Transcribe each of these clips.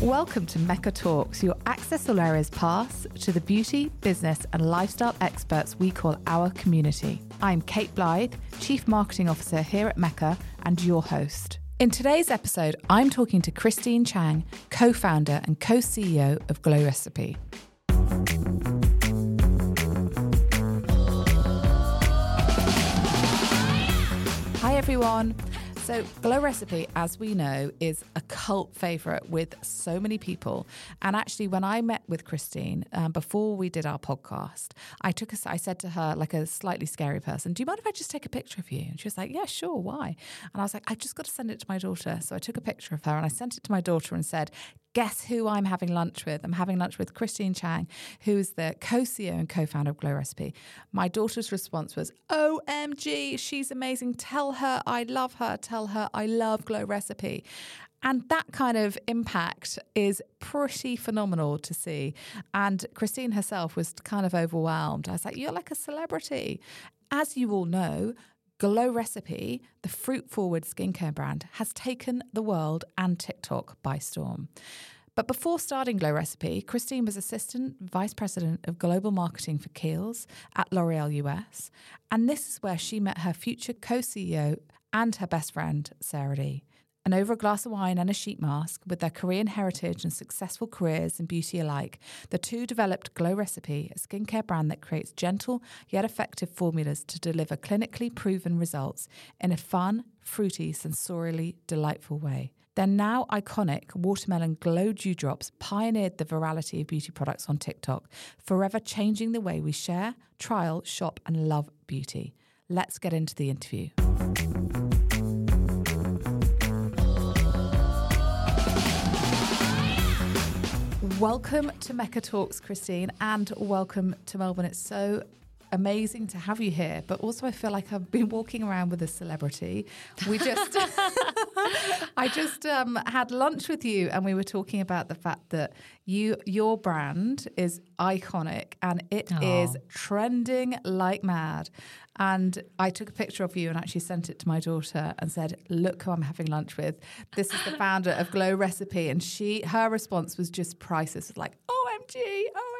Welcome to Mecca Talks, your Access All Areas pass to the beauty, business, and lifestyle experts we call our community. I'm Kate Blythe, Chief Marketing Officer here at Mecca, and your host. In today's episode, I'm talking to Christine Chang, co founder and co CEO of Glow Recipe. Everyone. So, Glow Recipe, as we know, is a cult favorite with so many people. And actually, when I met with Christine um, before we did our podcast, I took a, I said to her, like a slightly scary person, "Do you mind if I just take a picture of you?" And she was like, "Yeah, sure. Why?" And I was like, "I just got to send it to my daughter." So I took a picture of her and I sent it to my daughter and said, Guess who I'm having lunch with? I'm having lunch with Christine Chang, who's the co CEO and co founder of Glow Recipe. My daughter's response was, OMG, she's amazing. Tell her I love her. Tell her I love Glow Recipe. And that kind of impact is pretty phenomenal to see. And Christine herself was kind of overwhelmed. I was like, You're like a celebrity. As you all know, Glow Recipe, the fruit forward skincare brand, has taken the world and TikTok by storm. But before starting Glow Recipe, Christine was Assistant Vice President of Global Marketing for Kiehl's at L'Oreal US. And this is where she met her future co CEO and her best friend, Sarah Lee. And over a glass of wine and a sheet mask, with their Korean heritage and successful careers in beauty alike, the two developed Glow Recipe, a skincare brand that creates gentle yet effective formulas to deliver clinically proven results in a fun, fruity, sensorially delightful way. Their now iconic watermelon glow dewdrops pioneered the virality of beauty products on TikTok, forever changing the way we share, trial, shop, and love beauty. Let's get into the interview. Welcome to Mecca Talks, Christine, and welcome to Melbourne. It's so amazing to have you here, but also I feel like I've been walking around with a celebrity. We just, I just um, had lunch with you, and we were talking about the fact that you, your brand is iconic and it is Aw. trending like mad. And I took a picture of you and actually sent it to my daughter and said, "Look who I'm having lunch with. This is the founder of Glow Recipe." And she, her response was just priceless. Like, "OMG, OMG."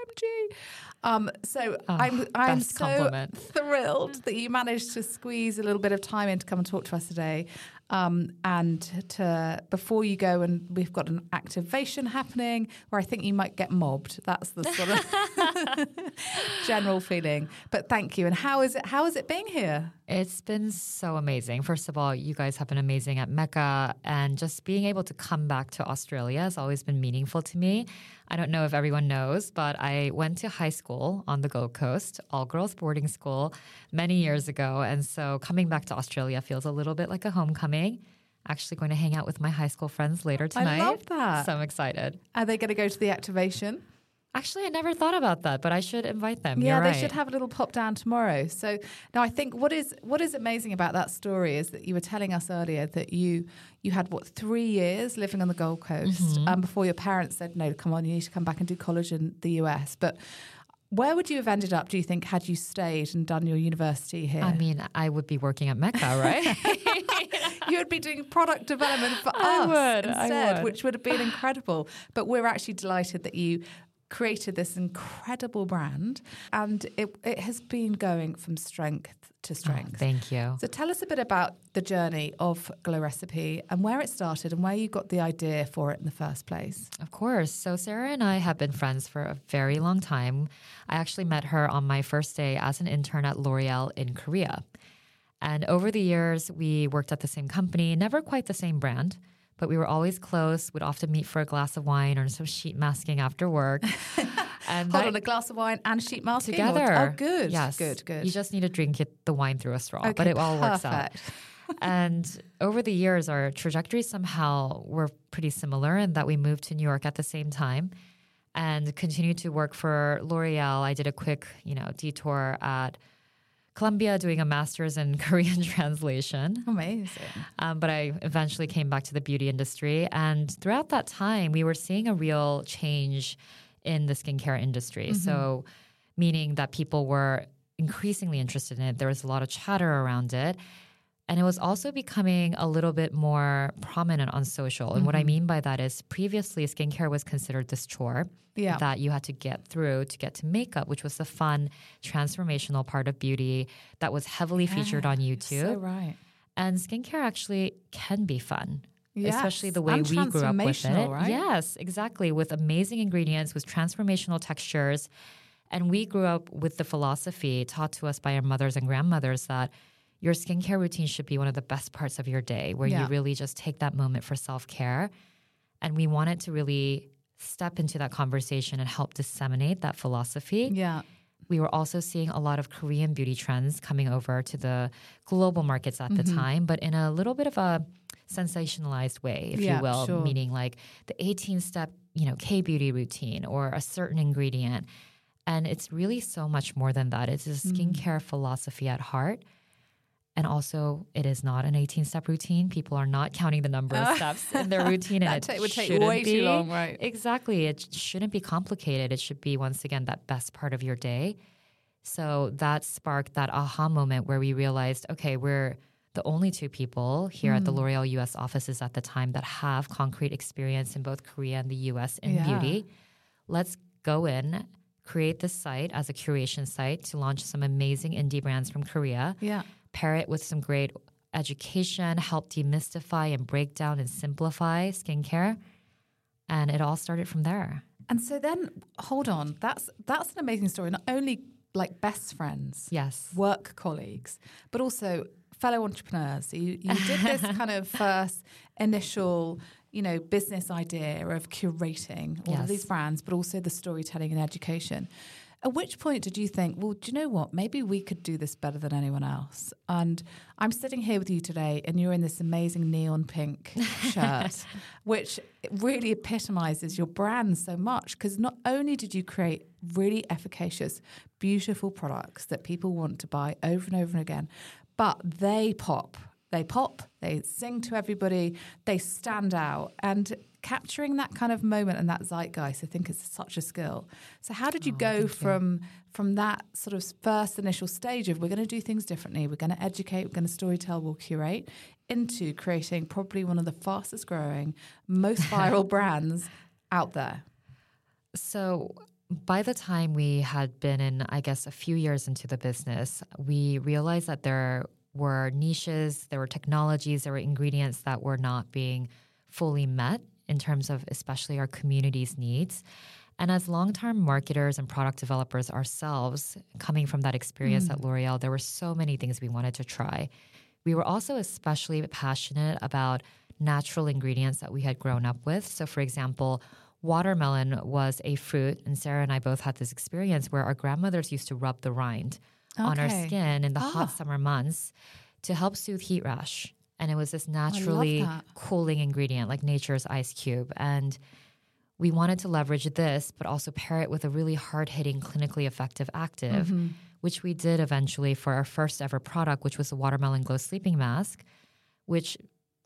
Um, so I'm, I'm so compliment. thrilled that you managed to squeeze a little bit of time in to come and talk to us today. Um, and to before you go, and we've got an activation happening where I think you might get mobbed. That's the sort of general feeling. But thank you. And how is it? How is it being here? It's been so amazing. First of all, you guys have been amazing at Mecca, and just being able to come back to Australia has always been meaningful to me. I don't know if everyone knows, but I went to high school on the Gold Coast, all girls boarding school, many years ago. And so coming back to Australia feels a little bit like a homecoming. Actually, going to hang out with my high school friends later tonight. I love that. So I'm excited. Are they going to go to the activation? Actually, I never thought about that, but I should invite them. Yeah, You're they should have a little pop down tomorrow. So now I think what is what is amazing about that story is that you were telling us earlier that you you had what three years living on the Gold Coast Mm-hmm. um, before your parents said no, come on, you need to come back and do college in the US. But where would you have ended up? Do you think had you stayed and done your university here? I mean, I would be working at Mecca, right? you would be doing product development for I us would, instead, would. which would have been incredible. But we're actually delighted that you created this incredible brand, and it, it has been going from strength to oh, strength. Thank you. so tell us a bit about the journey of Glow Recipe and where it started and where you got the idea for it in the first place. Of course. So Sarah and I have been friends for a very long time. I actually met her on my first day as an intern at L'Oreal in Korea. And over the years, we worked at the same company, never quite the same brand, but we were always close, We'd often meet for a glass of wine or some sheet masking after work. and Hold that- on, a glass of wine and sheet masking? or- together. Oh, good. Yes. Good, good. You just need to drink it, the wine through a straw, but it all works out. perfect. and over the years, our trajectories somehow were pretty similar in that we moved to New York at the same time and continued to work for L'Oreal. I did a quick, you know, detour at Columbia doing a master's in Korean translation. Amazing. Um, but I eventually came back to the beauty industry. And throughout that time, we were seeing a real change in the skincare industry. So, meaning that people were increasingly interested in it. There was a lot of chatter around it. And it was also becoming a little bit more prominent on social. And what I mm-hmm. mean by that is previously skincare was considered this chore Yeah. that you had to get through to get to makeup, which was the fun, transformational part of beauty that was heavily featured on YouTube. So right. And skincare actually can be fun. Especially the way and we grew up with it. right? Yes, exactly. With amazing ingredients, with transformational textures. And we grew up with the philosophy taught to us by our mothers and grandmothers that your skincare routine should be one of the best parts of your day, where Yeah. you really just take that moment for self care. And we wanted to really step into that conversation and help disseminate that philosophy Yeah. we were also seeing a lot of Korean beauty trends coming over to the global markets at the Mm-hmm. time, but in a little bit of a sensationalized way, if Yeah, you will, sure. meaning like the 18 step, you know, K beauty routine or a certain ingredient. And it's really so much more than that. It's a Mm. skincare philosophy at heart. And also, it is not an 18 step routine. People are not counting the number of steps in their routine. and it would take shouldn't too be. long, right. Exactly. It shouldn't be complicated. It should be, once again, that best part of your day. So that sparked that aha moment where we realized okay, we're the only two people here Hmm. at the L'Oreal US offices at the time that have concrete experience in both Korea and the US in Yeah. beauty. Let's go in, create this site as a curation site to launch some amazing indie brands from Korea Yeah. Pair it with some great education, help demystify and break down and simplify skincare. And it all started from there. And so then, hold on. That's that's an amazing story. Not only like best friends, Yes. work colleagues, but also fellow entrepreneurs. You, you did this kind of first initial, you know, business idea of curating all of these brands, but also the storytelling and education. At which point did you think, well, do you know what? Maybe we could do this better than anyone else. And I'm sitting here with you today, and you're in this amazing neon pink shirt, which really epitomizes your brand so much. Because not only did you create really efficacious, beautiful products that people want to buy over and over and again, but they pop. They pop, they sing to everybody, they stand out. And capturing that kind of moment and that zeitgeist, I think is such a skill. So how did you oh, go from from that sort of first initial stage of we're going to do things differently, we're going to educate, we're going to storytell, we'll curate, into creating probably one of the fastest growing, most viral brands out there? So by the time we had been in, I guess, a few years into the business, we realized that there were niches, there were technologies, there were ingredients that were not being fully met in terms of especially our community's needs. And as long term marketers and product developers ourselves, coming from that experience at L'Oreal, there were so many things we wanted to try. We were also especially passionate about natural ingredients that we had grown up with. So, for example, watermelon was a fruit, and Sarah and I both had this experience where our grandmothers used to rub the rind on our skin in the Ah. hot summer months to help soothe heat rash. And it was this naturally cooling ingredient, like nature's ice cube. And we wanted to leverage this, but also pair it with a really hard hitting, clinically effective active, Mm-hmm. which we did eventually for our first ever product, which was the Watermelon Glow Sleeping Mask, which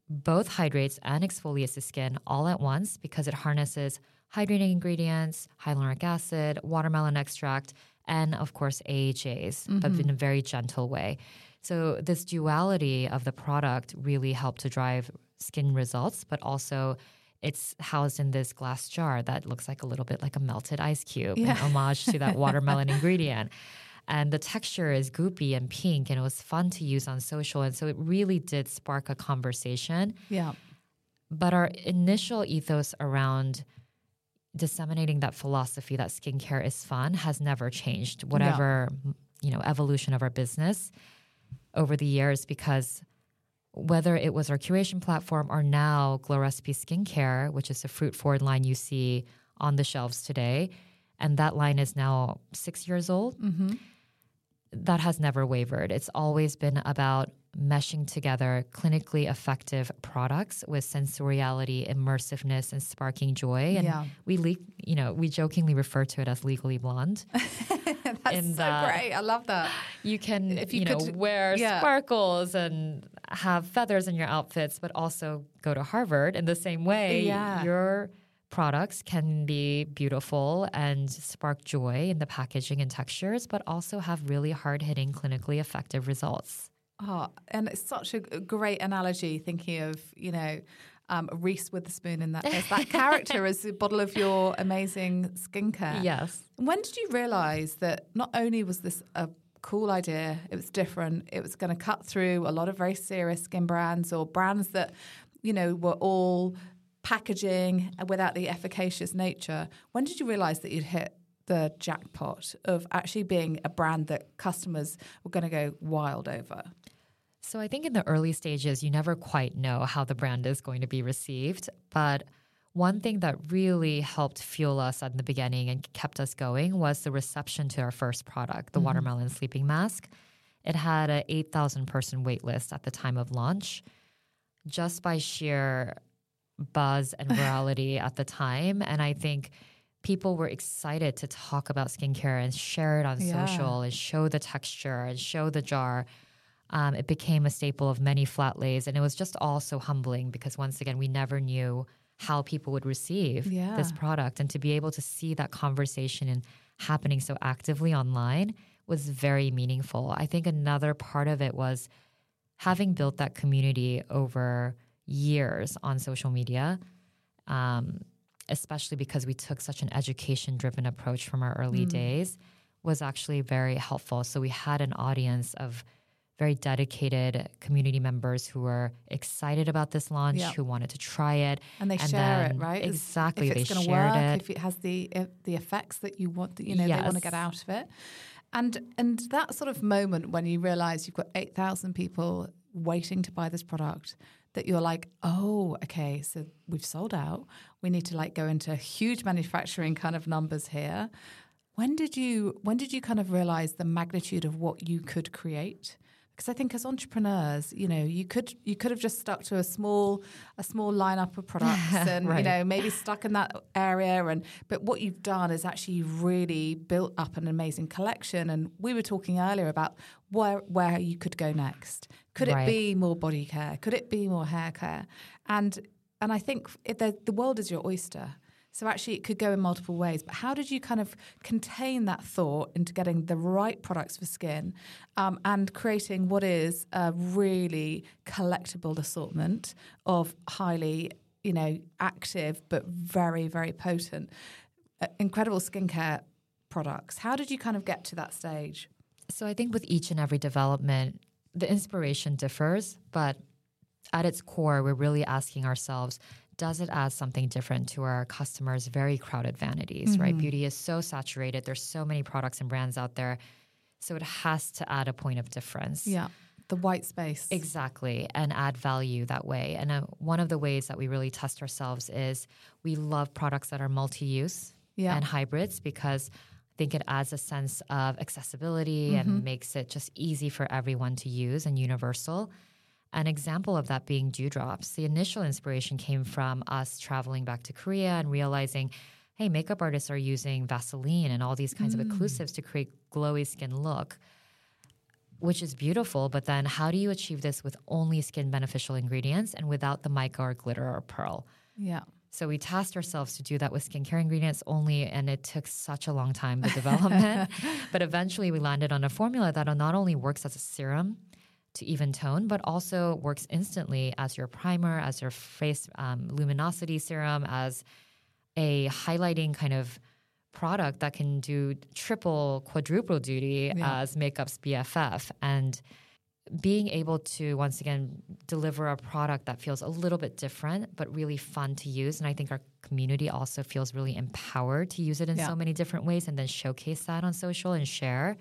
both hydrates and exfoliates the skin all at once because it harnesses hydrating ingredients, hyaluronic acid, watermelon extract, and of course AHAs, but mm-hmm. in a very gentle way. So this duality of the product really helped to drive skin results, but also it's housed in this glass jar that looks like a little bit like a melted ice cube, an homage to that watermelon ingredient. And the texture is goopy and pink, and it was fun to use on social. And so it really did spark a conversation. Yeah. But our initial ethos around disseminating that philosophy that skincare is fun has never changed, whatever you know evolution of our business over the years, because whether it was our curation platform or now Glow Recipe Skincare, which is a fruit forward line you see on the shelves today, and that line is now six years old. Mm-hmm. That has never wavered. It's always been about meshing together clinically effective products with sensoriality, immersiveness, and sparking joy. And Yeah. we, le- you know, we jokingly refer to it as legally blonde. That's so that- great. I love that. You can, If you, you know, could- wear yeah. sparkles and have feathers in your outfits, but also go to Harvard in the same way. Yeah. Your products can be beautiful and spark joy in the packaging and textures, but also have really hard hitting, clinically effective results. Oh, and it's such a great analogy thinking of, you know, um, Reese Witherspoon in that as that character as a bottle of your amazing skincare. Yes. When did you realize that not only was this a cool idea, it was different, it was going to cut through a lot of very serious skin brands or brands that, you know, were all packaging without the efficacious nature. When did you realize that you'd hit the jackpot of actually being a brand that customers were going to go wild over? So I think in the early stages, you never quite know how the brand is going to be received. But one thing that really helped fuel us at the beginning and kept us going was the reception to our first product, the mm-hmm. watermelon sleeping mask. It had a 8,000 person wait list at the time of launch. Just by sheer buzz and virality at the time. And I think people were excited to talk about skincare and share it on Yeah. social and show the texture and show the jar. Um, it became a staple of many flat lays. And it was just all so humbling because, once again, we never knew how people would receive Yeah. this product. And to be able to see that conversation and happening so actively online was very meaningful. I think another part of it was having built that community over years on social media, um, especially because we took such an education driven approach from our early days, was actually very helpful. So we had an audience of very dedicated community members who were excited about this launch, Yeah. who wanted to try it. and they share it, right? Exactly. If it's they shared work, it. if it has the if the effects that you want, you know, they want to get out of it, and and that sort of moment when you realize you've got eight thousand people waiting to buy this product, that you're like, oh, okay, so we've sold out. We need to like go into huge manufacturing kind of numbers here. When did you when did you kind of realize the magnitude of what you could create? Because I think as entrepreneurs, you know, you could you could have just stuck to a small a small lineup of products and you know maybe stuck in that area and but what you've done is actually really built up an amazing collection and we were talking earlier about where where you could go next. Could it be more body care? Could it be more hair care? And and I think the, the world is your oyster. So actually, it could go in multiple ways. But how did you kind of contain that thought into getting the right products for skin um, and creating what is a really collectible assortment of highly, you know, active but very, very potent, uh, incredible skincare products? How did you kind of get to that stage? So I think with each and every development, the inspiration differs, but at its core, we're really asking ourselves, does it add something different to our customers' very crowded vanities, right? Beauty is so saturated. There's so many products and brands out there. So it has to add a point of difference. Yeah, the white space. Exactly, and add value that way. And uh, one of the ways that we really test ourselves is we love products that are multi use Yeah. and hybrids because I think it adds a sense of accessibility and makes it just easy for everyone to use and universal. An example of that being dewdrops. The initial inspiration came from us traveling back to Korea and realizing, hey, makeup artists are using Vaseline and all these kinds of mm. occlusives to create glowy skin look which is beautiful, but then how do you achieve this with only skin beneficial ingredients and without the mica or glitter or pearl? yeah. So we tasked ourselves to do that with skincare ingredients only, and it took such a long time, the development. but eventually we landed on a formula that not only works as a serum to even tone, but also works instantly as your primer, as your face um, luminosity serum, as a highlighting kind of product that can do triple, quadruple duty Yeah. as makeup's BFF. And being able to once again deliver a product that feels a little bit different but really fun to use and i think our community also feels really empowered to use it in Yeah. so many different ways and then showcase that on social and share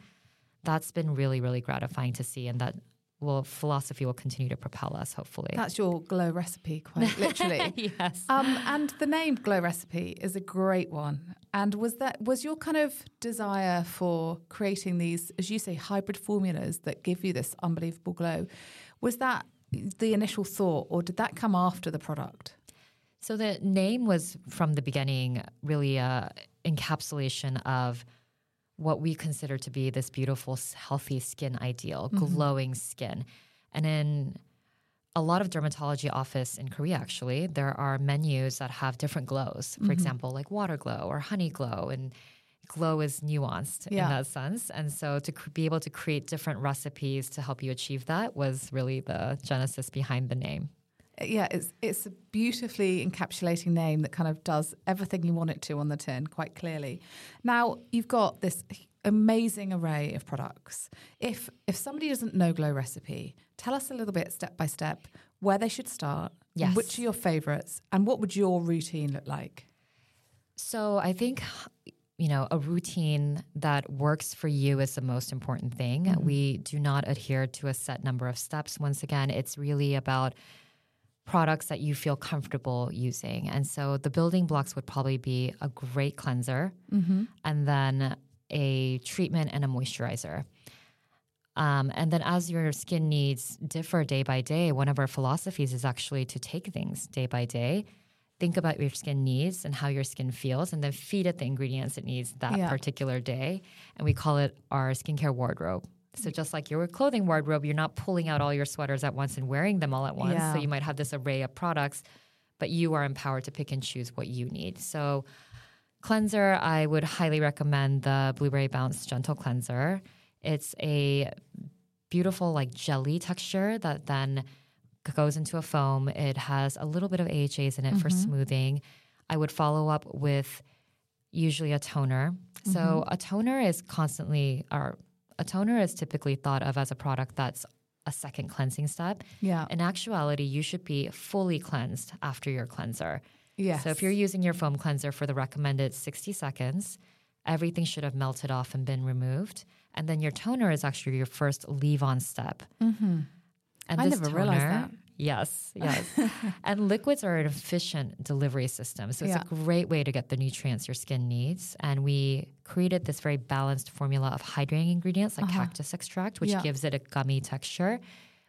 that's been really really gratifying to see and that will philosophy will continue to propel us hopefully That's your glow recipe, quite literally. yes Um, and the name Glow Recipe is a great one. And was that was your kind of desire for creating these, as you say, hybrid formulas that give you this unbelievable glow? Was that the initial thought, or did that come after the product? So the name was from the beginning really a encapsulation of what we consider to be this beautiful, healthy skin ideal, mm-hmm. glowing skin. And in a lot of dermatology office in Korea actually, there are menus that have different glows. For mm-hmm. example, like water glow or honey glow and glow is nuanced Yeah. in that sense. And so to cr- be able to create different recipes to help you achieve that was really the genesis behind the name. Yeah, it's it's a beautifully encapsulating name that kind of does everything you want it to on the tin quite clearly. Now you've got this amazing array of products. If if somebody doesn't know Glow Recipe, tell us a little bit step by step where they should start. Yes. Which are your favorites, and what would your routine look like? So I think you know a routine that works for you is the most important thing. Mm-hmm. We do not adhere to a set number of steps. Once again, it's really about products that you feel comfortable using. And so the building blocks would probably be a great cleanser and then a treatment and a moisturizer. Um, and then as your skin needs differ day by day, one of our philosophies is actually to take things day by day. Think about your skin needs and how your skin feels, and then feed it the ingredients it needs that Yeah. particular day. And we call it our skincare wardrobe. So just like your clothing wardrobe, you're not pulling out all your sweaters at once and wearing them all at once. Yeah. So you might have this array of products, but you are empowered to pick and choose what you need. So cleanser, I would highly recommend the Blueberry Bounce Gentle Cleanser. It's a beautiful like jelly texture that then goes into a foam. It has a little bit of AHAs in it for mm-hmm. smoothing. I would follow up with usually a toner. So mm-hmm. a toner is constantly or a toner is typically thought of as a product that's a second cleansing step. Yeah. In actuality, you should be fully cleansed after your cleanser. Yes. So if you're using your foam cleanser for the recommended 60 seconds, everything should have melted off and been removed. And then your toner is actually your first leave on step. Mm-hmm. And I this never realized that. Yes, yes. and liquids are an efficient delivery system. So it's Yeah. a great way to get the nutrients your skin needs. And we created this very balanced formula of hydrating ingredients like cactus extract, which Uh-huh. Yeah. gives it a gummy texture.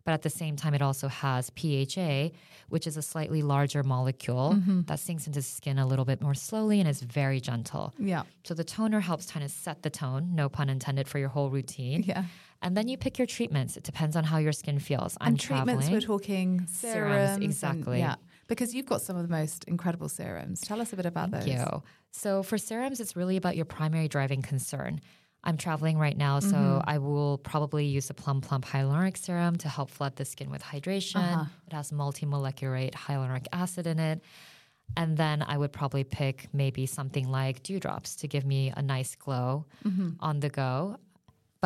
But at the same time, it also has PHA, which is a slightly larger molecule Mm-hmm. that sinks into skin a little bit more slowly and is very gentle. yeah. So the toner helps kind of set the tone, no pun intended, for your whole routine. Yeah. And then you pick your treatments. It depends on how your skin feels. I'm and treatments, traveling. we're talking serums. and- exactly. yeah. Because you've got some of the most incredible serums. Tell us a bit about Thank those. you. So for serums, it's really about your primary driving concern. I'm traveling right now, so Mm-hmm. I will probably use the Plum Plump Hyaluronic Serum to help flood the skin with hydration. Uh-huh. It has multi-molecular hyaluronic acid in it. And then I would probably pick maybe something like dewdrops to give me a nice glow Mm-hmm. on the go.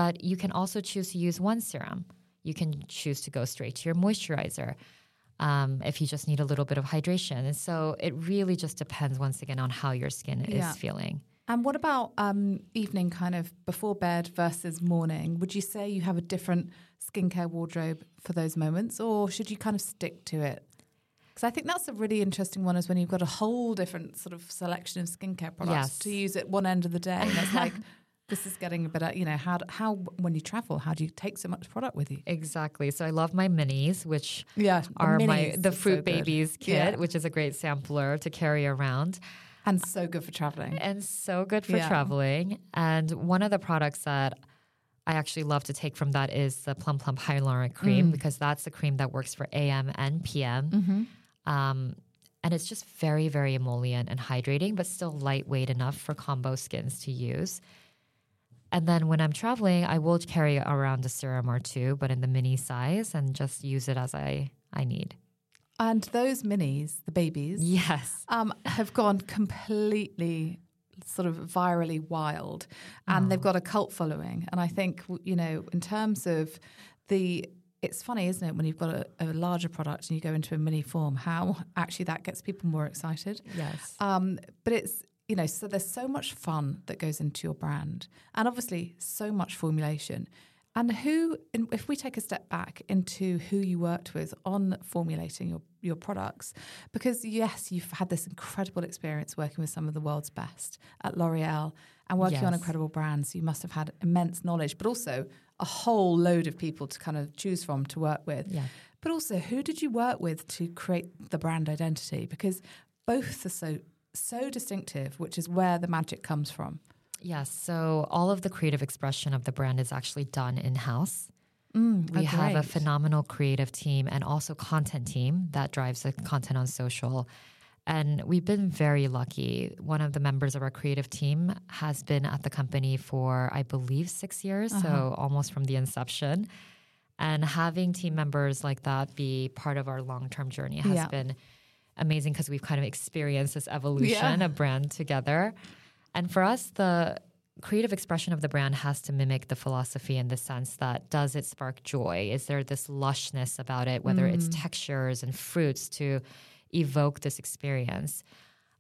But you can also choose to use one serum. You can choose to go straight to your moisturizer um, if you just need a little bit of hydration. And so it really just depends once again on how your skin Yeah. is feeling. And what about um, evening, kind of before bed versus morning? Would you say you have a different skincare wardrobe for those moments, or should you kind of stick to it? Because I think that's a really interesting one, is when you've got a whole different sort of selection of skincare products Yes. to use at one end of the day. And it's like, this is getting a bit, you know, how, how, when you travel, how do you take so much product with you? Exactly. So I love my minis, which Yeah, the are my the are so fruit good. babies kit, Yeah. which is a great sampler to carry around. And so good for traveling. and so good for Yeah. traveling. And one of the products that I actually love to take from that is the Plum Plump Hyaluronic Cream because that's the cream that works for AM and PM. Um, and it's just very, very emollient and hydrating, but still lightweight enough for combo skins to use. And then when I'm traveling, I will carry around a serum or two, but in the mini size and just use it as I, I need. And those minis, the babies, Yes. um, have gone completely sort of virally wild and they've got a cult following. And I think, you know, in terms of the, it's funny, isn't it, when you've got a, a larger product and you go into a mini form, how actually that gets people more excited. Yes. Um, but it's, you know, so there's so much fun that goes into your brand and obviously so much formulation. And who, if we take a step back into who you worked with on formulating your, your products, because yes, you've had this incredible experience working with some of the world's best at L'Oreal and working on Yes. incredible brands. You must have had immense knowledge, but also a whole load of people to kind of choose from to work with. Yeah. But also, who did you work with to create the brand identity? Because both are so so distinctive, which is where the magic comes from. Yes. So all of the creative expression of the brand is actually done in house. Mm, we oh, have a phenomenal creative team and also content team that drives the content on social. And we've been very lucky. One of the members of our creative team has been at the company for, I believe, six years, so uh-huh. almost from the inception. And having team members like that be part of our long term journey has Yeah. been amazing because we've kind of experienced this evolution of brand together. And for us, the creative expression of the brand has to mimic the philosophy in the sense that does it spark joy? Is there this lushness about it, whether it's Mm. textures and fruits to evoke this experience?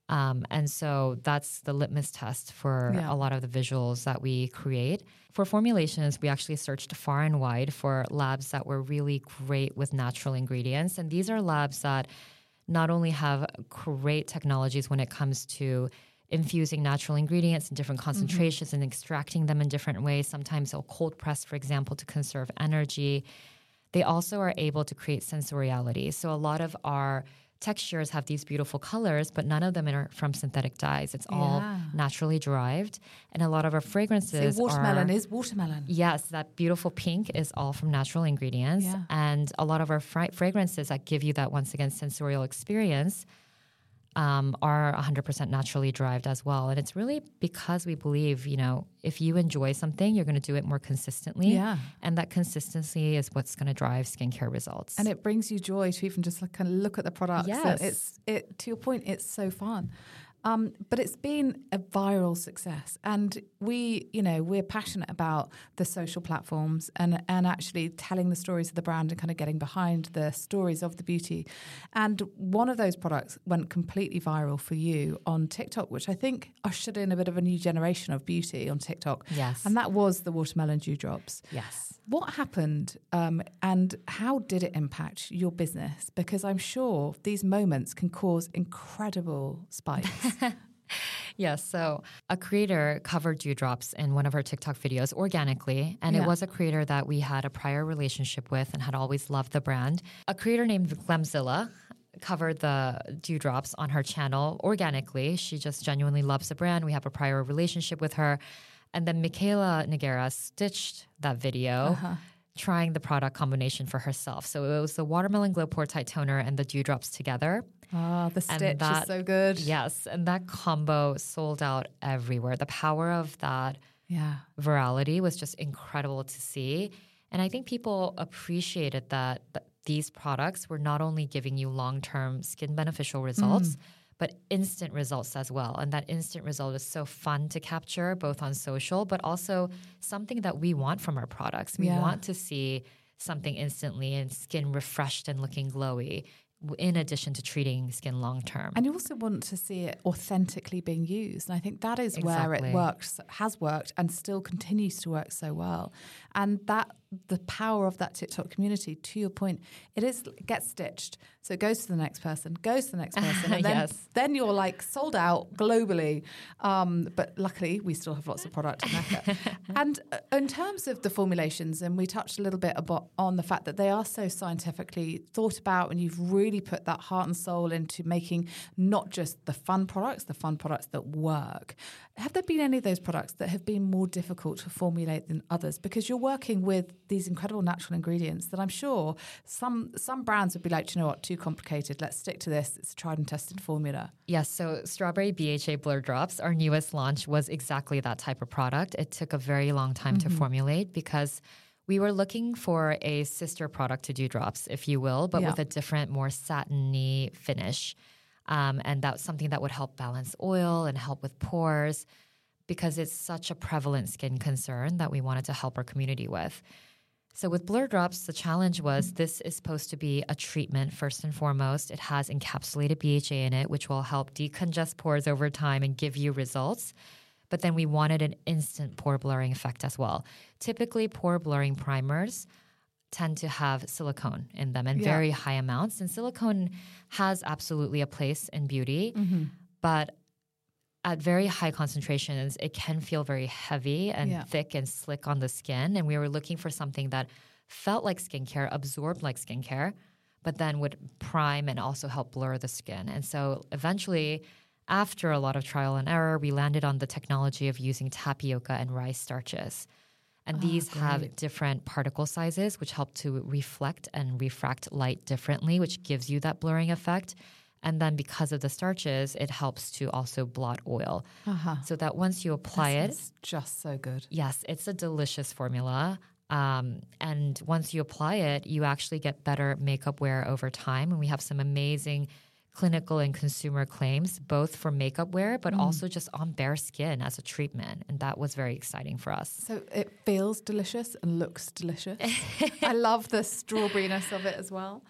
Um, and so that's the litmus test for Yeah. a lot of the visuals that we create. For formulations, we actually searched far and wide for labs that were really great with natural ingredients. And these are labs that not only have great technologies when it comes to infusing natural ingredients in different mm-hmm. concentrations and extracting them in different ways. Sometimes they'll cold press, for example, to conserve energy. They also are able to create sensoriality. So a lot of our textures have these beautiful colors, but none of them are from synthetic dyes. It's all naturally derived. And a lot of our So fragrances watermelon are, is watermelon. Yes, that beautiful pink is all from natural ingredients. Yeah. And a lot of our fra- fragrances that give you that, once again, sensorial experience um, are 100% naturally derived as well. And it's really because we believe, you know, if you enjoy something, you're going to do it more consistently. Yeah. And that consistency is what's going to drive skincare results. and it brings you joy to even just like kind of look at the products. Yes. it's it to your point. It's so fun. Um, but it's been a viral success, and we, you know, we're passionate about the social platforms and and actually telling the stories of the brand and kind of getting behind the stories of the beauty. And one of those products went completely viral for you on TikTok, which I think ushered in a bit of a new generation of beauty on TikTok. Yes. and that was the watermelon dewdrops. yes. What happened um, and how did it impact your business? Because I'm sure these moments can cause incredible spikes. Yes. So a creator covered dewdrops in one of her TikTok videos organically. And Yeah. it was a creator that we had a prior relationship with and had always loved the brand. A creator named Glamzilla covered the dewdrops on her channel organically. She just genuinely loves the brand. We have a prior relationship with her. And then Mikayla Nogueira stitched that video. Uh-huh. Trying the product combination for herself. So it was the watermelon glow pore tight toner and the dewdrops together. Ah, the stitch is that- so good. Yes, and that combo sold out everywhere. The power of that Yeah. virality was just incredible to see. And I think people appreciated that, that these products were not only giving you long term skin beneficial results, but instant results as well. And that instant result is so fun to capture both on social, but also something that we want from our products. We Yeah. want to see something instantly and skin refreshed and looking glowy, in addition to treating skin long term. And you also want to see it authentically being used. And I think that is where it works, has worked, and still continues to work so well. And that the power of that TikTok community, to your point, it is it gets stitched. So it goes to the next person, goes to the next person, and then, Yes. then you're like sold out globally. Um, but luckily, we still have lots of product in Mecca. and uh, in terms of the formulations, and we touched a little bit about on the fact that they are so scientifically thought about, and you've really put that heart and soul into making not just the fun products, the fun products that work. Have there been any of those products that have been more difficult to formulate than others? Because you're working with these incredible natural ingredients that I'm sure some some brands would be like, "Do you know what, too complicated. Let's stick to this. It's a tried and tested formula. Yes, so Strawberry BHA Blur Drops, our newest launch, was exactly that type of product. It took a very long time to mm-hmm. formulate because we were looking for a sister product to Dewdrops, if you will, but Yeah. with a different, more satiny finish. Um, and that's something that would help balance oil and help with pores because it's such a prevalent skin concern that we wanted to help our community with. So with Blur Drops, the challenge was this is supposed to be a treatment first and foremost. It has encapsulated BHA in it, which will help decongest pores over time and give you results. But then we wanted an instant pore blurring effect as well. Typically, pore blurring primers tend to have silicone in them in Yeah. very high amounts. And silicone has absolutely a place in beauty, mm-hmm. but at very high concentrations, it can feel very heavy and Yeah. thick and slick on the skin. And we were looking for something that felt like skincare, absorbed like skincare, but then would prime and also help blur the skin. And so eventually, after a lot of trial and error, we landed on the technology of using tapioca and rice starches. And these have different particle sizes, which help to reflect and refract light differently, which gives you that blurring effect. And then because of the starches, it helps to also blot oil. So that once you apply it, It's just so good. Yes, it's a delicious formula. Um, and once you apply it, you actually get better makeup wear over time. And we have some amazing clinical and consumer claims, both for makeup wear, but also just on bare skin as a treatment. And that was very exciting for us. So it feels delicious and looks delicious. I love the strawberryness of it as well.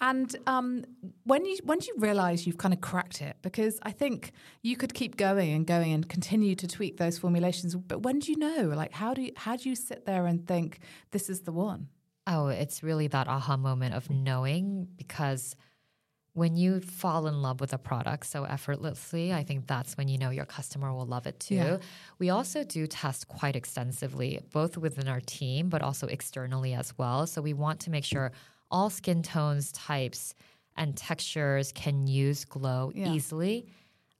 And um, when you when do you realise you've kind of cracked it? Because I think you could keep going and going and continue to tweak those formulations. But when do you know? Like how do you how do you sit there and think this is the one? Oh, it's really that aha moment of knowing because when you fall in love with a product so effortlessly, I think that's when you know your customer will love it too. Yeah. We also do test quite extensively, both within our team, but also externally as well. So we want to make sure all skin tones, types, and textures can use glow Yeah. easily.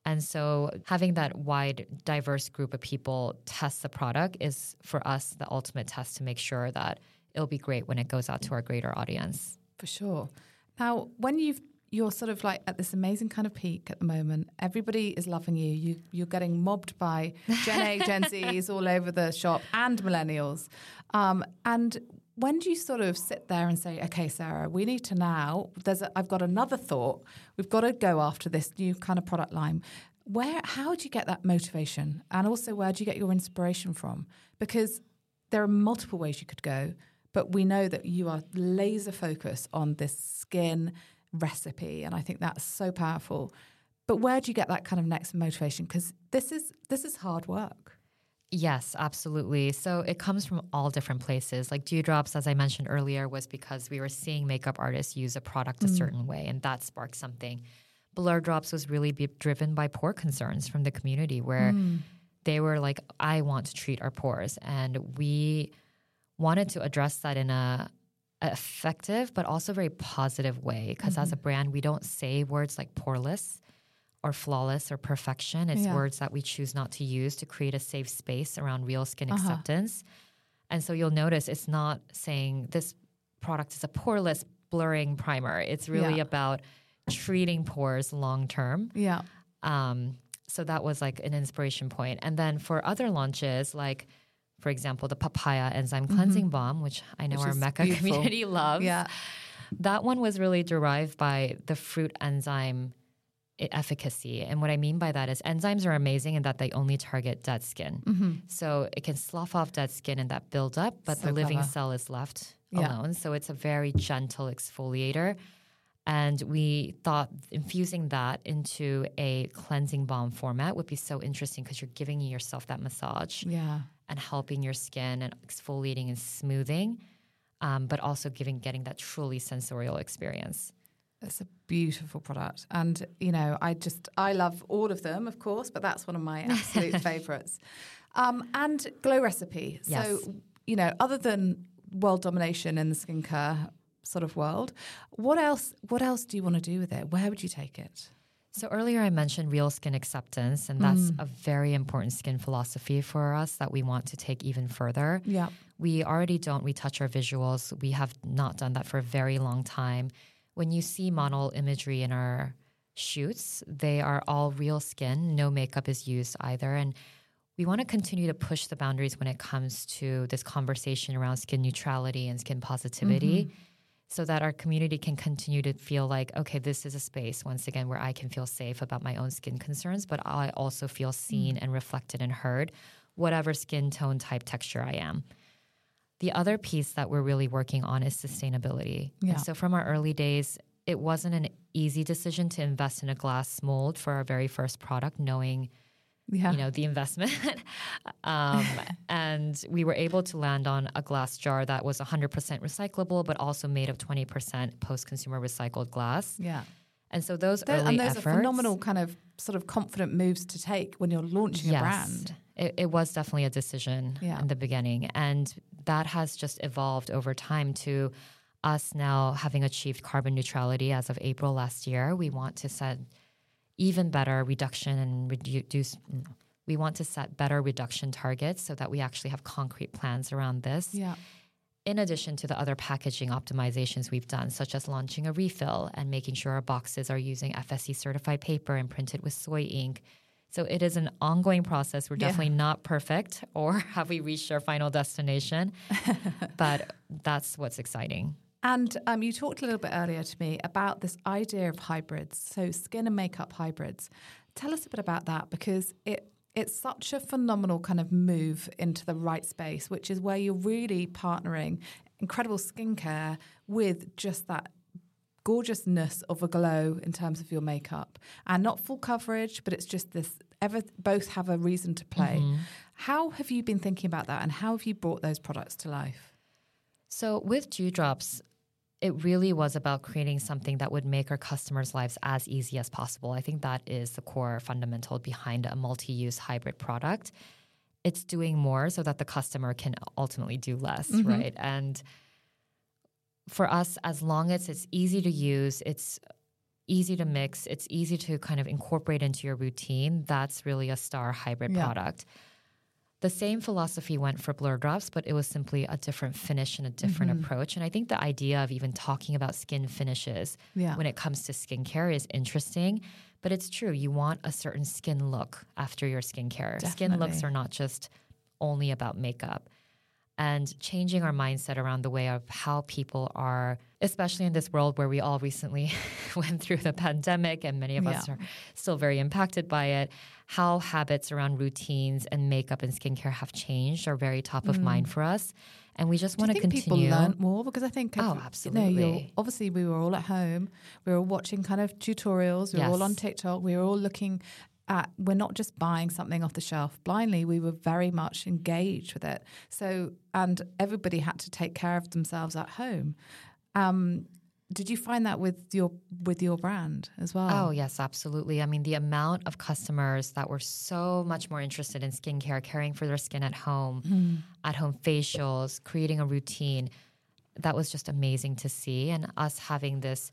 And so having that wide, diverse group of people test the product is for us the ultimate test to make sure that it'll be great when it goes out to our greater audience. For sure. Now, when you've you're sort of like at this amazing kind of peak at the moment. Everybody is loving you. You you're getting mobbed by Gen A, Gen Zs all over the shop and millennials. Um, and when do you sort of sit there and say, "Okay, Sarah, we need to now. There's a, I've got another thought. We've got to go after this new kind of product line." Where how do you get that motivation, and also where do you get your inspiration from? Because there are multiple ways you could go, but we know that you are laser focused on this skin recipe, and I think that's so powerful. But where do you get that kind of next motivation? Because this is this is hard work. Yes, absolutely. So it comes from all different places. Like Dewdrops, as I mentioned earlier, was because we were seeing makeup artists use a product a mm. certain way, and that sparked something. Blur Drops was really be driven by pore concerns from the community, where mm. they were like, "I want to treat our pores," and we wanted to address that in a effective but also very positive way. Because as a brand, we don't say words like poreless or flawless or perfection. It's Yeah. words that we choose not to use to create a safe space around real skin acceptance. And so you'll notice it's not saying this product is a poreless blurring primer. It's really Yeah. about treating pores long term. Yeah, Um, so that was like an inspiration point. And then for other launches, like for example, the papaya enzyme cleansing balm, which I know Mm-hmm. Which our Mecca beautiful. community loves. yeah, That one was really derived by the fruit enzyme efficacy. And what I mean by that is enzymes are amazing in that they only target dead skin. Mm-hmm. So it can slough off dead skin and that build up, but So the living clever. cell is left Yeah. alone. So it's a very gentle exfoliator. And we thought infusing that into a cleansing balm format would be so interesting because you're giving yourself that massage yeah. And helping your skin and exfoliating and smoothing, um, but also giving getting that truly sensorial experience. It's a beautiful product. And, you know, I just, I love all of them, of course, but that's one of my absolute favorites. Um, and Glow Recipe. Yes. So, you know, other than world domination in the skincare sort of world, what else, what else do you want to do with it? Where would you take it? So earlier I mentioned real skin acceptance, and that's mm. a very important skin philosophy for us that we want to take even further. Yeah. We already don't retouch our visuals. We have not done that for a very long time. When you see model imagery in our shoots, they are all real skin. No makeup is used either. And we want to continue to push the boundaries when it comes to this conversation around skin neutrality and skin positivity mm-hmm. So that our community can continue to feel like, okay, this is a space, once again, where I can feel safe about my own skin concerns, but I also feel seen mm. and reflected and heard, whatever skin tone, type, texture I am. The other piece that we're really working on is sustainability. Yeah. And so from our early days, it wasn't an easy decision to invest in a glass mold for our very first product, knowing Yeah. you know the investment um, and we were able to land on a glass jar that was 100% recyclable but also made of 20% post-consumer recycled glass yeah. and so those Tho- early and those efforts are phenomenal kind of sort of confident moves to take when you're launching a brand. it, it was definitely a decision Yeah. in the beginning and that has just evolved over time to us now having achieved carbon neutrality as of april last year we want to set even better reduction and reduce We want to set better reduction targets so that we actually have concrete plans around this. Yeah. In addition to the other packaging optimizations we've done, such as launching a refill and making sure our boxes are using FSC certified paper and printed with soy ink. So it is an ongoing process. We're Yeah. definitely not perfect, or have we reached our final destination? but that's what's exciting. And um, you talked a little bit earlier to me about this idea of hybrids, so skin and makeup hybrids. Tell us a bit about that because it it's such a phenomenal kind of move into the right space, which is where you're really partnering incredible skincare with just that gorgeousness of a glow in terms of your makeup. And not full coverage but it's just this ever both have a reason to play. How have you been thinking about that and how have you brought those products to life So with Dew Drops, it really was about creating something that would make our customers' lives as easy as possible. I think that is the core fundamental behind a multi-use hybrid product. It's doing more so that the customer can ultimately do less, mm-hmm. right? And for us, as long as it's easy to use, it's easy to mix, it's easy to kind of incorporate into your routine, that's really a star hybrid Yeah. product. The same philosophy went for Blur Drops, but it was simply a different finish and a different Mm-hmm. approach. And I think the idea of even talking about skin finishes Yeah. when it comes to skincare is interesting. But it's true, you want a certain skin look after your skincare. Skin looks are not just only about makeup. And changing our mindset around the way of how people are, especially in this world where we all recently went through the pandemic and many of us are still very impacted by it, how habits around routines and makeup and skincare have changed are very top of mind for us. And we just Mm. Want to think continue. people learned more because I think Oh, every- You know, obviously, we were all at home. We were all watching kind of tutorials. We were all on TikTok. We were all looking at. We're not just buying something off the shelf blindly. We were very much engaged with it. So, and everybody had to take care of themselves at home. Um, did you find that with your with your brand as well? Oh, yes, absolutely. I mean, the amount of customers that were so much more interested in skincare, caring for their skin at home, at home facials, creating a routine, that was just amazing to see. And us having this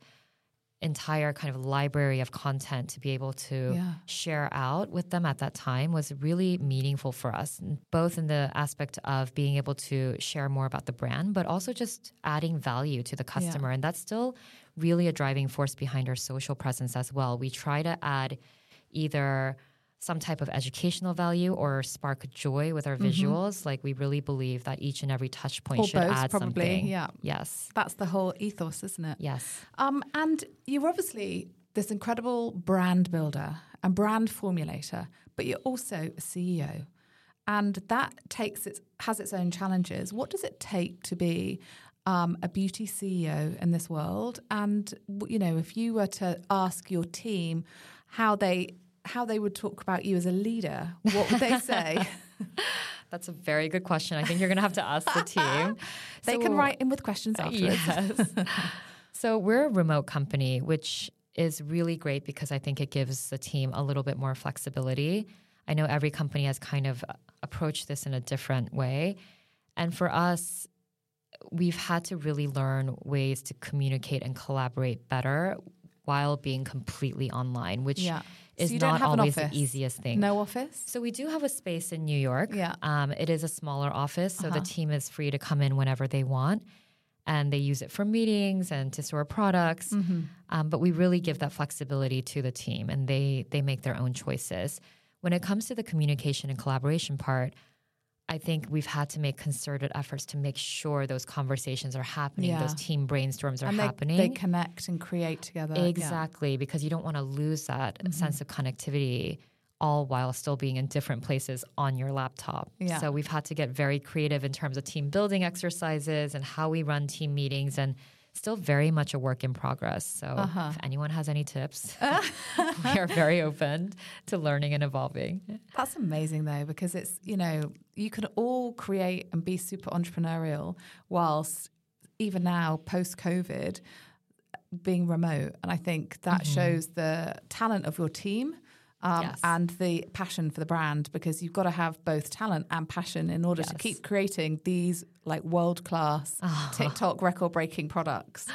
entire kind of library of content to be able to Yeah. share out with them at that time was really meaningful for us, both in the aspect of being able to share more about the brand, but also just adding value to the customer. And that's still really a driving force behind our social presence as well. We try to add either some type of educational value or spark joy with our visuals. Like we really believe that each and every touch point Or should both, add probably, something. yeah. Yes. That's the whole ethos, isn't it? Yes. Um, and you're obviously this incredible brand builder and brand formulator, but you're also a CEO. And that takes its has its own challenges. What does it take to be um, a beauty CEO in this world? And you know, if you were to ask your team how they how they would talk about you as a leader, what would they say? That's a very good question. I think you're going to have to ask the team. they can write in with questions afterwards. Yes. so we're a remote company, which is really great because I think it gives the team a little bit more flexibility. I know every company has kind of approached this in a different way. And for us, we've had to really learn ways to communicate and collaborate better while being completely online, which Yeah. So is don't not always the easiest thing. No office. So we do have a space in New York. Yeah. Um, it is a smaller office, so the Uh-huh. team is free to come in whenever they want, and they use it for meetings and to store products. Mm-hmm. Um, but we really give that flexibility to the team, and they they make their own choices. When it comes to the communication and collaboration part, I think we've had to make concerted efforts to make sure those conversations are happening, Yeah. those team brainstorms are and they, happening. they connect and create together. Yeah. Exactly, because you don't want to lose that Mm-hmm. sense of connectivity all while still being in different places on your laptop. Yeah. So we've had to get very creative in terms of team building exercises and how we run team meetings and still very much a work in progress. So Uh-huh. if anyone has any tips, we are very open to learning and evolving. That's amazing though, because it's, you know, you can all create and be super entrepreneurial whilst even now, post COVID, being remote. And I think that shows the talent of your team. Um, Yes. And the passion for the brand, because you've got to have both talent and passion in order to keep creating these like world class TikTok record breaking products.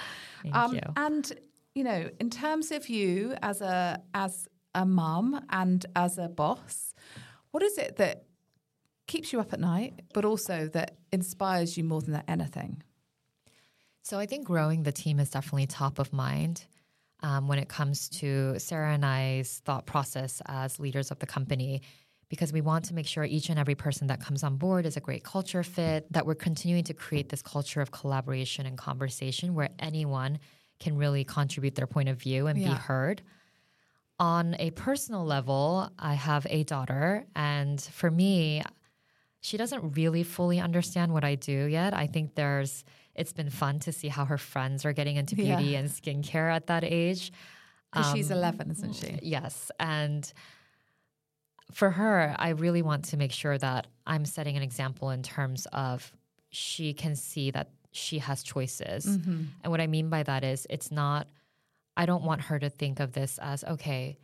Um, you. And you know, in terms of you as a as a mum and as a boss, What is it that keeps you up at night, but also that inspires you more than anything? So I think growing the team is definitely top of mind um, when it comes to Sarah and I's thought process as leaders of the company. Because we want to make sure each and every person that comes on board is a great culture fit, that we're continuing to create this culture of collaboration and conversation where anyone can really contribute their point of view and be heard. On a personal level, I have a daughter, and for me, she doesn't really fully understand what I do yet. I think there's it's been fun to see how her friends are getting into Yeah. beauty and skincare at that age. Because Um, she's 11, isn't she? Yes. And for her, I really want to make sure that I'm setting an example in terms of she can see that she has choices. Mm-hmm. And what I mean by that is it's not, I don't want her to think of this as, okay,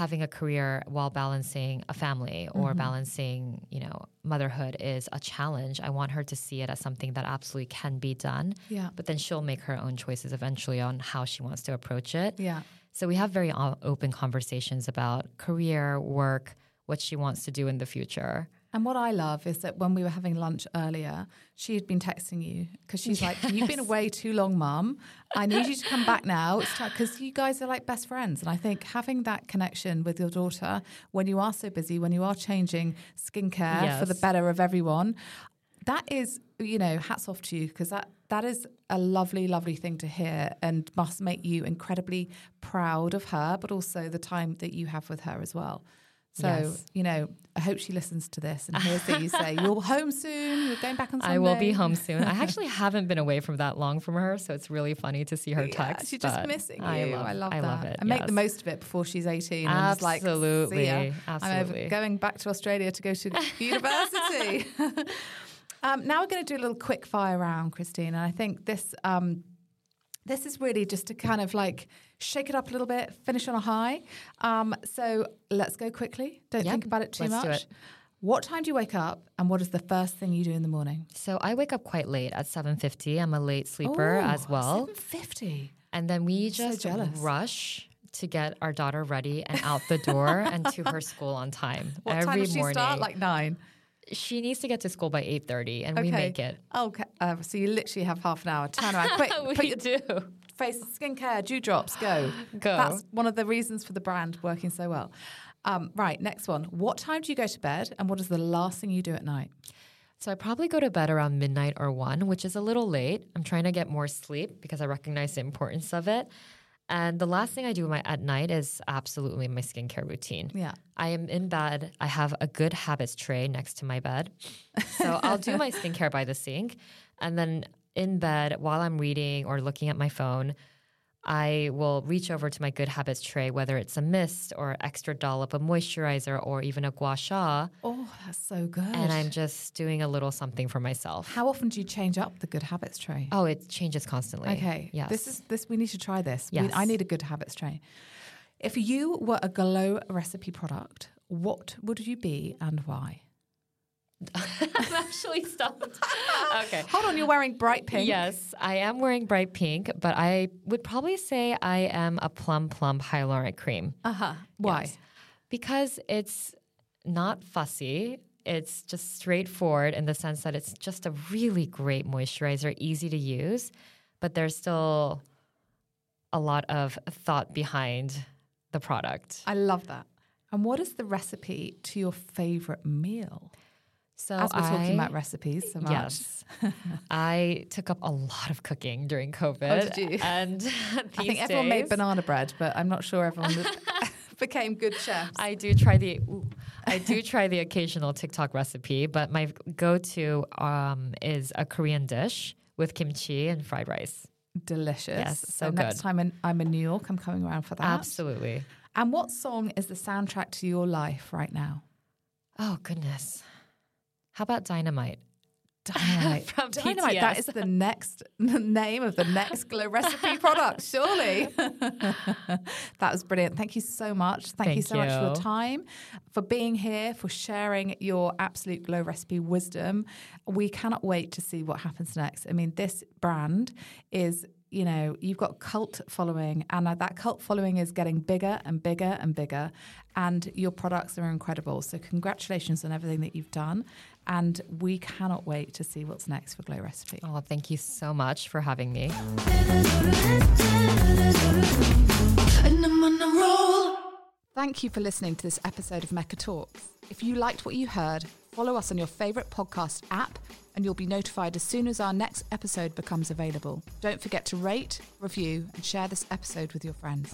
having a career while balancing a family or Mm-hmm. balancing, you know, motherhood is a challenge. I want her to see it as something that absolutely can be done. Yeah. But then she'll make her own choices eventually on how she wants to approach it. Yeah. So we have very open conversations about career, work, what she wants to do in the future. And what I love is that when we were having lunch earlier, she had been texting you because she's like, "You've been away too long, Mum. I need you to come back now." It's because you guys are like best friends, and I think having that connection with your daughter when you are so busy, when you are changing skincare for the better of everyone, that is, you know, hats off to you because that that is a lovely, lovely thing to hear, and must make you incredibly proud of her, but also the time that you have with her as well. So, Yes. you know, I hope she listens to this and hears that you say you're home soon, you're going back on Sunday. I will be home soon. I actually haven't been away from that long from her, so it's really funny to see her Yeah, text. she's just missing you. I I love, love, I that. love it. And make the most of it before she's 18. And just like, Absolutely. I'm going back to Australia to go to university. um, now we're going to do a little quick fire round, Christine. And I think this um, this is really just to kind of like shake it up a little bit, finish on a high. Um, so let's go quickly. Don't Yep, think about it too let's much. do it. What time do you wake up, and what is the first thing you do in the morning? So I wake up quite late at 7:50. I'm a late sleeper as well. Seven fifty. And then we just jealous. rush to get our daughter ready and out the door and to her school on time What every time does she morning. start? Like nine. She needs to get to school by 8:30 and we make it. Okay. Uh, so you literally have half an hour. Turn around quick. put we your do. face skincare, dew drops, go. Go. That's one of the reasons for the brand working so well. Um, right, next one. What time do you go to bed, and what is the last thing you do at night? So I probably go to bed around midnight or 1, which is a little late. I'm trying to get more sleep because I recognize the importance of it. And the last thing I do my, at night is absolutely my skincare routine. Yeah. I am in bed. I have a good habits tray next to my bed. So I'll do my skincare by the sink. And then in bed, while I'm reading or looking at my phone, I will reach over to my good habits tray, whether it's a mist or extra dollop of moisturizer or even a gua sha, Oh, that's so good. and I'm just doing a little something for myself. How often do you change up the good habits tray? Oh, it changes constantly. Okay. Yes. This is this. We need to try this. We- Yes. I need a good habits tray. If you were a glow recipe product, what would you be and why? I'm actually stumped. okay. Hold on, you're wearing bright pink. Yes, I am wearing bright pink, but I would probably say I am a plum plump hyaluronic cream. Uh huh. Why? Yes. Because it's not fussy. It's just straightforward in the sense that it's just a really great moisturizer, easy to use, but there's still a lot of thought behind the product. I love that. And what is the recipe to your favorite meal? So As we're talking I- about recipes so much. Yes. I took up a lot of cooking during COVID. Oh, did you? And I think these everyone made banana bread, but I'm not sure everyone became good chefs. I do try the ooh, I do try the occasional TikTok recipe, but my go-to um, is a Korean dish with kimchi and fried rice. Delicious. Yes, so next good. time in, I'm in New York, I'm coming around for that. Absolutely. And what song is the soundtrack to your life right now? Oh goodness. How about dynamite? Dynamite. From Dynamite. That BTS. the next name of the next glow recipe product, surely. that was brilliant. Thank you so much. Thank, you Thank so much for your time, for being here, for sharing your absolute glow recipe wisdom. We cannot wait to see what happens next. I mean, this brand is you know, you've got cult following, and uh, that cult following is getting bigger and bigger and bigger. And your products are incredible. So, congratulations on everything that you've done. And we cannot wait to see what's next for Glow Recipe. Oh, thank you so much for having me. And I'm on a roll. Thank you for listening to this episode of Mecca Talks. If you liked what you heard, follow us on your favourite podcast app and you'll be notified as soon as our next episode becomes available. Don't forget to rate, review, and share this episode with your friends.